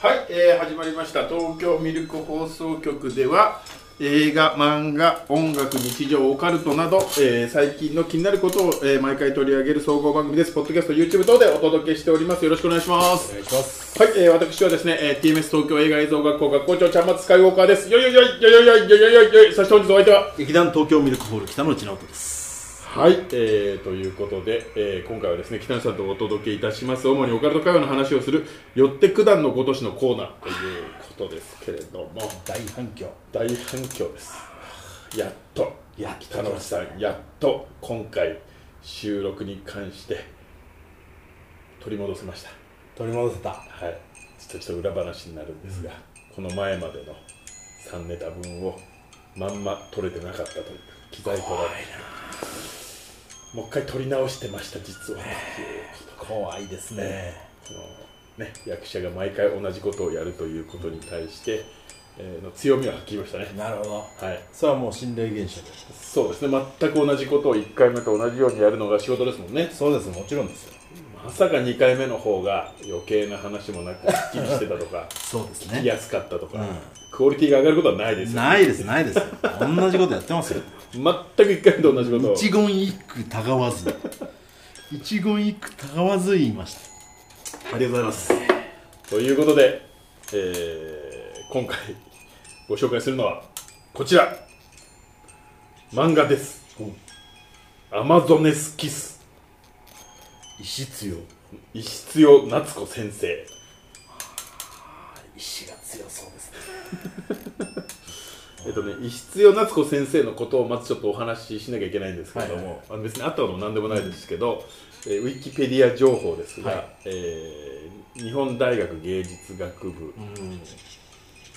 はい、えー始まりました東京ミルク放送局では映画、漫画、音楽、日常、オカルトなど、えー最近の気になることを、えー毎回取り上げる総合番組です。ポッドキャスト、YouTube 等でお届けしております。よろしくお願いします。お願いします。はい、えー私はですね、えー TMS 東京映画映像学校学校長ちゃんまつスカイウォーカーです。よいよいよいよいよいよいよいよいよいよいそして本日お相手は劇団東京ミルクホール北野内直人です。はい、えー、ということで、えー今回はですね北野さんとお届けいたします。主にオカルト会話の話をする「よって九段のごとし」のコーナーということですけれども。大反響。大反響です。やっとや北野内さんやっと今回収録に関して取り戻せました。取り戻せた。はい。ちょっとちょっと裏話になるんですが、この前までの3ネタ分をまんま取れてなかったという機材取られてもう一回取り直してました実は怖いですね。そのね、役者が毎回同じことをやるということに対して、えーの強みを発揮しましたねなるほど。はいそれはもう心霊現象で。そうですね全く同じことを1回目と同じようにやるのが仕事ですもんねそうです、もちろんですよ。まさか2回目の方が余計な話もなくすっきりしてたとか そうです聞きやすかったとか、うんクオリティが上がることはないですよないです、ないですよ。同じことやってますよ。全く1回目と同じことを一言一句たがわず。一言一句たがわず言いました。ありがとうございますということで、えー今回ご紹介するのはこちら漫画ですアマゾネスキス石強。石津代夏子先生石が強そうですね。えっとね、石津代夏子先生のことをまずちょっとお話ししなきゃいけないんですけれども、はいはいあの別にあったことも何でもないですけど、えーウィキペディア情報ですが、はいえー日本大学芸術学部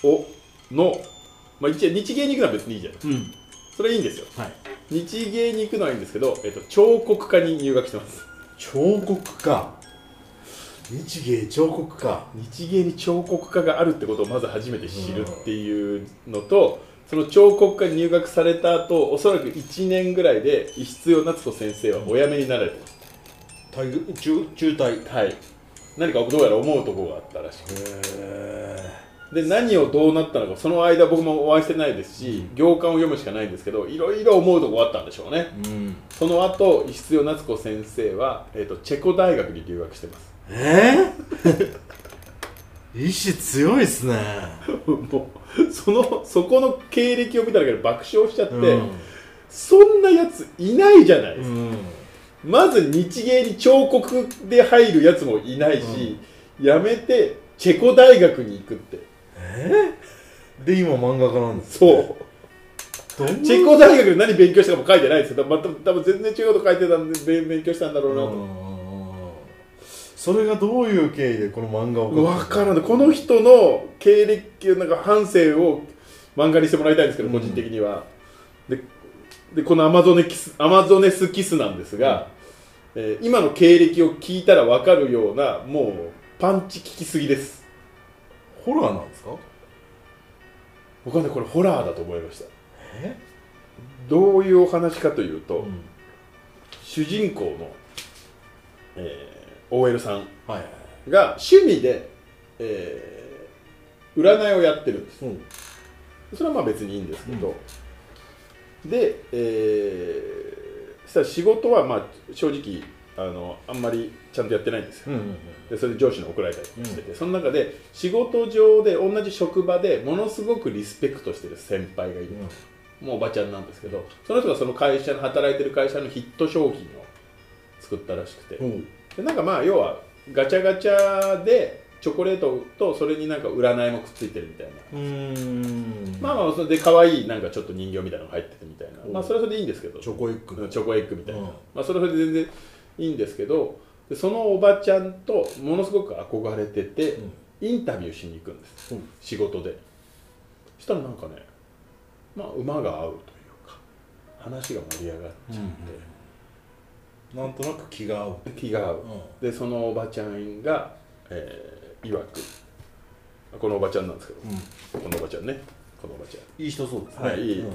うん。をの、まあ、一応日芸に行くのは別にいいじゃないうん。それはいいんですよはい。日芸に行くのはいいんですけど、えっと、彫刻科に入学してます彫刻家。日芸彫刻家。日芸に彫刻科があるってことをまず初めて知るっていうのと、その彫刻科に入学された後おそらく1年ぐらいで石津代夏子先生はお辞めになられてます、中中退。はい。何かどうやら思うところがあったらしくへで何をどうなったのかその間僕もお会いしてないですし、行間を読むしかないんですけどいろいろ思うところがあったんでしょうね。え。うん。その後石津代夏子先生は、えー、とチェコ大学に留学してます。えー、意志強いっすね。もうそのそこの経歴を見ただけで爆笑しちゃって、うん。そんなやついないじゃないですか、うん。まず日芸に彫刻で入るやつもいないし、やめてチェコ大学に行くって。え？ー、で、今漫画家なんです。そう。チェコ大学で何勉強したかも書いてないですけど、また多分全然違うこと書いてたんで勉勉強したんだろうなと、うんそれがどういう経緯でこの漫画を分か。らないこの人の経歴なんか半生を漫画にしてもらいたいんですけど、うん。個人的には。ででこのアマゾネキスアマゾネスキスなんですが、えー今の経歴を聞いたら分かるようなもうパンチ効きすぎです。ホラーなんですか？僕はねこれホラーだと思いました。え？どういうお話かというと、うん。主人公の、えー OL さんが趣味で、えー占いをやってるんです。うん。それはまあ別にいいんですけど、で、えー、そしたら仕事はまあ正直あのあんまりちゃんとやってないんですよ、うんうんでそれで上司に怒られたりしてて、その中で仕事上で同じ職場でものすごくリスペクトしてる先輩がいる、もうおばちゃんなんですけどその人がその会社の働いてる会社のヒット商品を作ったらしくて、うんでなんかまあ要はガチャガチャでチョコレートとそれになんか占いもくっついてるみたいな。うーん。まあまあそれで可愛いなんかちょっと人形みたいなのが入っててみたいな、うん。まあそれはそれでいいんですけど。チョコエッグ。うんチョコエッグみたいな、うん。まあそれはそれで全然いいんですけどでそのおばちゃんとものすごく憧れてて、うん。インタビューしに行くんです、うん。仕事で。そしたらなんかねまあ馬が合うというか話が盛り上がっちゃって、なんとなく気が合う。気が合う、うでそのおばちゃんが、えー、曰く。このおばちゃんなんですけど、ん。このおばちゃんね。このおばちゃん。いい人そうですね。はいいい。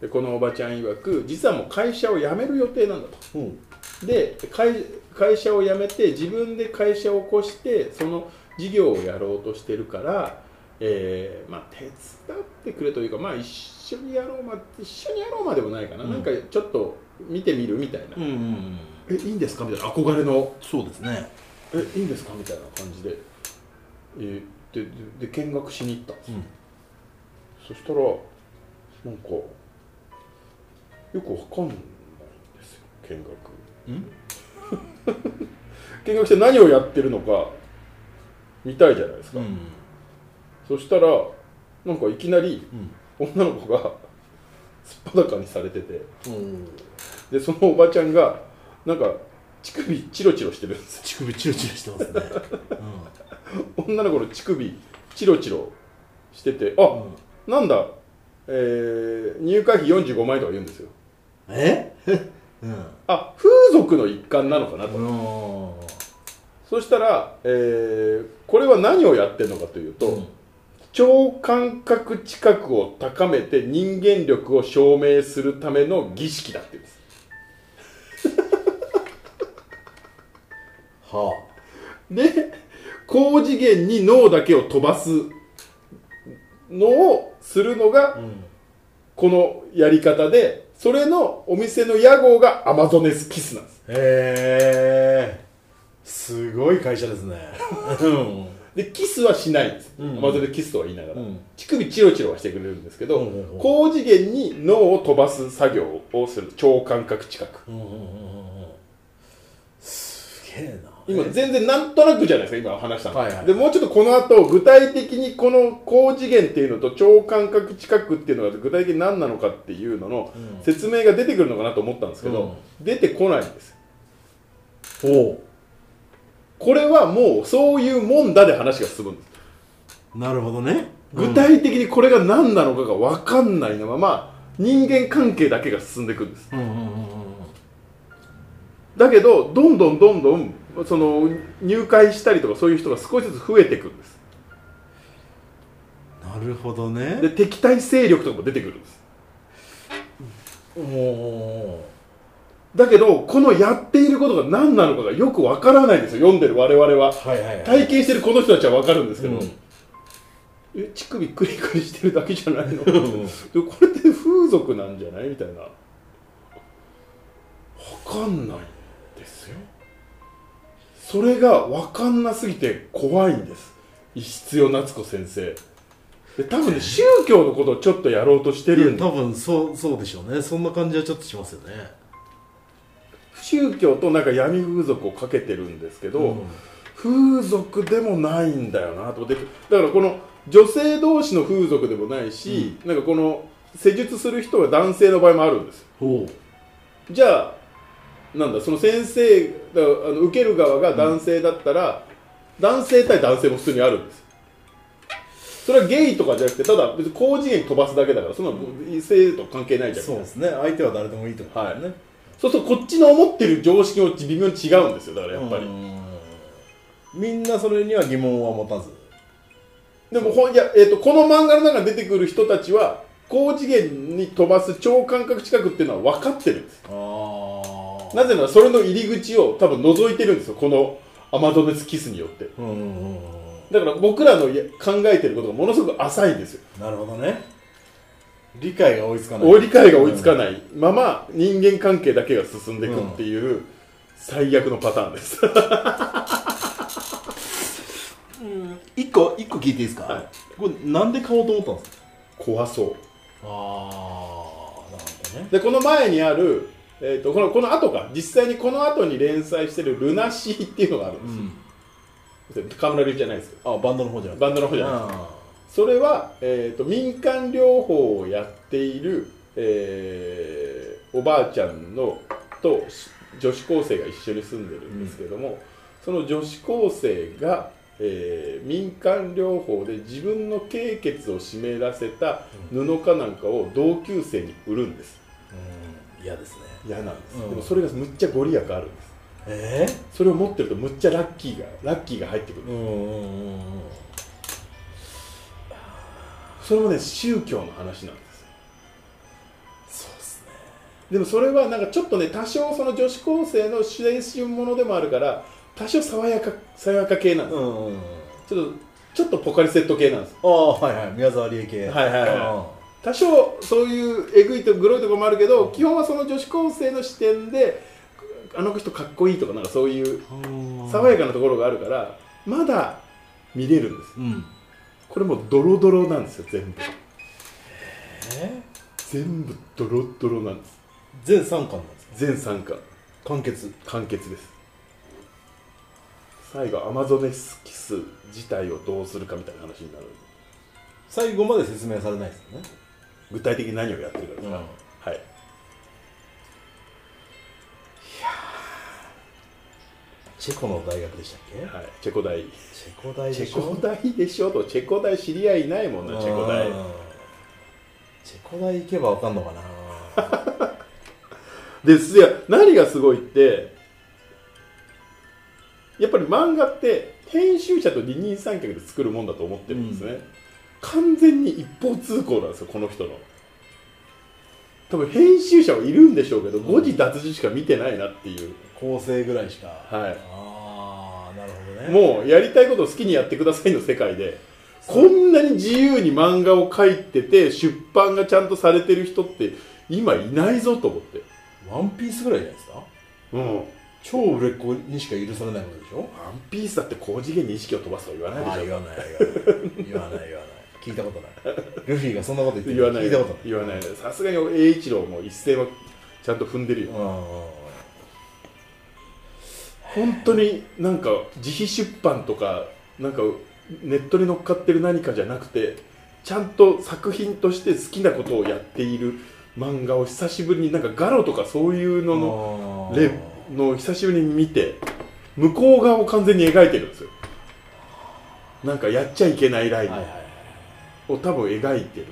でこのおばちゃん曰く実はもう会社を辞める予定なんだと。うん。で会会社を辞めて自分で会社を起こしてその事業をやろうとしてるから、えーまあ、手伝ってくれというか、まあ、一緒にやろうま一緒にやろうまでもないかな、うん。なんかちょっと見てみるみたいな、うんうんうんえいいんですか？みたいな。憧れの。そうですね。えいいんですか？みたいな感じで、えーででで見学しに行ったんですよ、うん。そしたらなんかよくわかんないんですよ見学。うん？見学して何をやってるのか見たいじゃないですか、うん。そしたらなんかいきなりうん。女の子がすっぱだかにされてて。うんでそのおばちゃんがなんか乳首チロチロしてるんですよ。乳首チロチロしてますね。女の子の乳首チロチロしててあ、うん。なんだ、えー入会費45万円とか言うんですよ。え？うん。あ風俗の一環なのかなと、うん。そしたら、えーこれは何をやってるのかというと、うん。超感覚知覚を高めて人間力を証明するための儀式だって言うんですはで高次元に脳だけを飛ばすのをするのがこのやり方でそれのお店の屋号がアマゾネスキスなんです。へえ。すごい会社ですね。う んでキスはしないんです、うん。アマゾネキスとは言いながら、うん。乳首チロチロはしてくれるんですけど、うんうんうん。高次元に脳を飛ばす作業をする。超感覚知覚うんうんうんえな。今全然なんとなくじゃないですか今話したの、はいはい。でもうちょっとこの後具体的にこの高次元っていうのと超感覚知覚っていうのが具体的に何なのかっていうののうん。説明が出てくるのかなと思ったんですけど、出てこないんです。おう。これはもうそういうもんだで話が進むんです。なるほどね。具体的にこれが何なのかが分かんないのまま人間関係だけが進んでいくんです。うんうんうんうんだけどどんどんどんどんその入会したりとかそういう人が少しずつ増えていくんです。なるほどね。で敵対勢力とかも出てくるんです。おおだけどこのやっていることが何なのかがよく分からないんですよ読んでる我々は。はいはいはい。体験してるこの人たちは分かるんですけど、うん。え乳首クリクリしてるだけじゃないの？これって風俗なんじゃない？みたいな。分かんない。んですよ。それが分かんなすぎて怖いんです。必要夏子先生。で多分ね宗教のことをちょっとやろうとしてるんで多分そうそうでしょうね。そんな感じはちょっとしますよね。宗教となんか闇風俗をかけてるんですけど、風俗でもないんだよなと。思ってだからこの女性同士の風俗でもないし、なんかこの施術する人は男性の場合もあるんですよ。ほう。じゃあなんだその先生だあの受ける側が男性だったら、男性対男性も普通にあるんですそれはゲイとかじゃなくてただ別に高次元に飛ばすだけだからそんな異性と関係ないじゃん。そうですね。相手は誰でもいいとですね、そうするとこっちの思ってる常識も微妙に違うんですよだからやっぱり、うん。みんなそれには疑問は持たず。でもほんいや、えー、とこの漫画の中に出てくる人たちは高次元に飛ばす超感覚知覚っていうのは分かってるんです。あなぜならそれの入り口を多分覗いてるんですよこのアマゾネスキスによって。うんうんうんうん。だから僕らのや考えてることがものすごく浅いんですよ。なるほどね。理解が追いつかない。お理解が追いつかない。まま人間関係だけが進んでいくっていう最悪のパターンです。一個一個聞いていいですか、はい。これなんで買おうと思ったんですか？怖そう。ああなるほどね。でこの前にある、えー、とこのこの後か。実際にこの後に連載してる「ルナシー」っていうのがあるんですよ、河村隆一じゃないですよあバンドの方じゃなくてバンドの方じゃない。それは、えー、と民間療法をやっている、えーおばあちゃんのと女子高生が一緒に住んでるんですけども、その女子高生が、えー民間療法で自分の経血を湿らせた布かなんかを同級生に売るんです。うん嫌ですね。嫌なんです、うん。でもそれがむっちゃご利益あるんです。えそれを持ってるとむっちゃラッキーがラッキーが入ってくる。うんうんうんうん。それもね宗教の話なんです。そうっすね。でもそれはなんかちょっとね多少その女子高生の青春ものでもあるから多少爽やか爽やか系なんです、うんうんちょっとちょっとポカリセット系なんです。ああはいはい。宮沢りえ系。はいはいはい多少そういうえぐいとグロいところもあるけど基本はその女子高生の視点であの人かっこいいとかなんかそういううん爽やかなところがあるからまだ見れるんですうん。これもうドロドロなんですよ全部。え全部ドロドロなんです。全3巻なんですか？全3巻。完結。完結です。最後アマゾネスキス自体をどうするかみたいな話になる。最後まで説明されないですよね具体的に何をやってるかですか、うん。はい。チェコの大学でしたっけ？はい、チェコ大。チェコ大チェでしょ？コ大でしょ？とチェコ大知り合いいないもんなチェコ大。うんチェコ大行けばわかんのかな？です。いや何がすごいってやっぱり漫画って編集者と二人三脚で作るもんだと思ってるんですね、完全に一方通行なんですよこの人の。多分編集者はいるんでしょうけど誤字脱字しか見てないなっていう。構成ぐらいしか。はい。ああなるほどね。もうやりたいことを好きにやってくださいの世界でこんなに自由に漫画を描いてて出版がちゃんとされてる人って今いないぞと思って。ワンピースぐらいじゃないですか？うん。超売れっ子にしか許されないことでしょ？ワンピースだって高次元に意識を飛ばすとは言わないでしょ。言わない言わない。言わない言わない聞いたことない。ルフィがそんなこと言ってる言わない。聞いたことない。言わない。さすがに栄一郎も一線はちゃんと踏んでるよ。う本当になんか自費出版とかなんかネットに乗っかってる何かじゃなくてちゃんと作品として好きなことをやっている漫画を久しぶりになんかガロとかそういうののん。レの久しぶりに見て向こう側を完全に描いてるんですよ。なんかやっちゃいけないライン。はいはいはいを多分描いてる。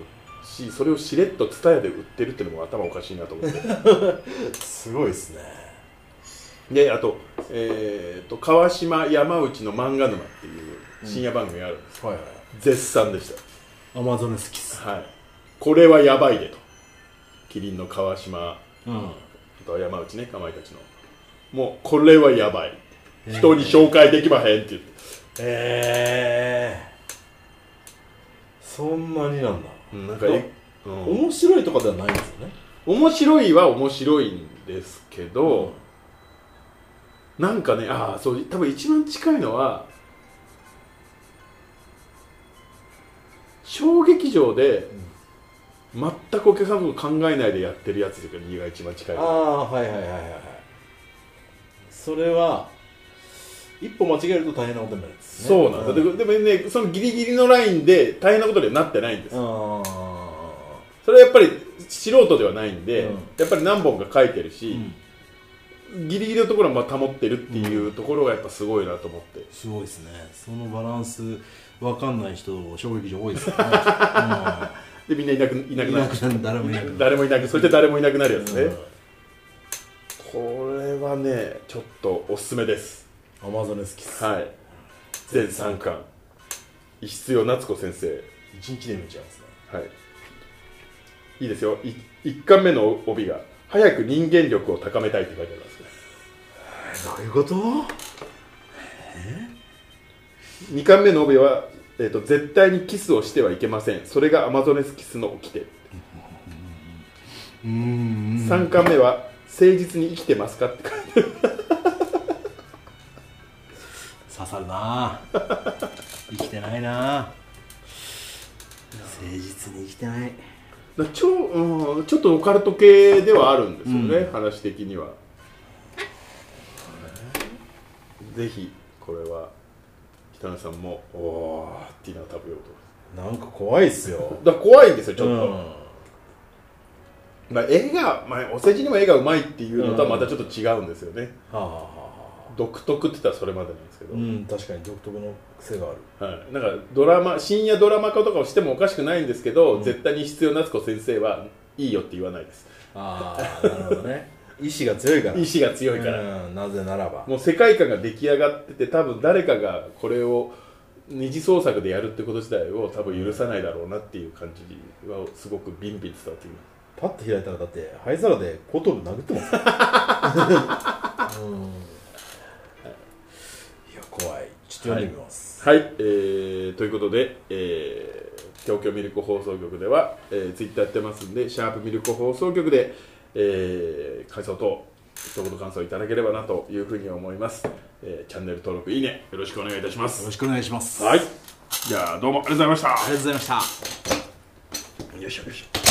しそれをしれっと蔦屋で売ってるっていうのも頭おかしいなと思って。すごいですね。であと,、えー、と川島山内の漫画沼っていう深夜番組があるんです、はいはい。絶賛でしアマゾネスキスた、はい、これはやばいでと。キリンの川島。うん。と山内ねかまいたちの。もうこれはやばい。人に紹介できまへんって言って。ええそんなになんだ。うんなんかえ、うん、面白いとかではないんですよね。面白いは面白いんですけど、なんかねああそう多分一番近いのは小劇場で全くお客さんのこと考えないでやってるやつとかが一番近い。ああはいはいはいはいはい。それは一歩間違えると大変なことになるんですね。そうなんだ、ででもねそのギリギリのラインで大変なことにはなってないんです、あそれはやっぱり素人ではないんで、うん。やっぱり何本か書いてるあし、ギリギリのところはまあ保ってるっていうところがやっぱすごいなと思って、すごいですね。そのバランスわかんない人衝撃場多いですよね、でみんないなくいなうん、くなる。いなくなる。誰もいなく誰もいなくそして誰もいなくなるやつね、うん。これはねちょっとおすすめですアマゾネスキスはい。全3巻。石津夏子先生。一日で見ちゃうんですね。はい。いいですよ。い1巻目の帯が「早く人間力を高めたい」って書いてありますね。どういうこと？2巻目の帯は、えーと「絶対にキスをしてはいけません。それがアマゾネスキスの掟」うーん。3巻目は「誠実に生きてますか?」って書いてある刺さるな。生きてないな。誠実に生きてない。だちょ,、うん、ちょっとオカルト系ではあるんですよね、う話的には。ぜひこれは北野さんもおおーって言いながら食べようなんか怖いっすよ。とだ怖いんですよちょっと、うん。まあ、絵が、まあ、お世辞にも絵がうまいっていうのとはまたちょっと違うんですよね、はあはあはあ独特って言ったらそれまでなんですけど、うん確かに独特の癖がある。はい、なんかドラマ深夜ドラマ化とかをしてもおかしくないんですけど、うん。絶対に必要夏子先生はいいよって言わないです。ああなるほどね。意志が強いから。意志が強いから、うんなぜならば。もう世界観が出来上がってて多分誰かがこれを二次創作でやるってこと自体を多分許さないだろうなっていう感じはすごくビンビン伝わってきまパッと開いたらだって灰皿で後頭部殴ってますん 読んでみます、はい、えーということで、えー東京ミルク放送局では、えー、ツイッターやってますんで、シャープミルク放送局で、えー感想等、一言感想いただければなというふうに思います。えーチャンネル登録、いいね、よろしくお願いいたします。よろしくお願いしますはい、じゃあどうもありがとうございました。ありがとうございましたよいしょよいしょ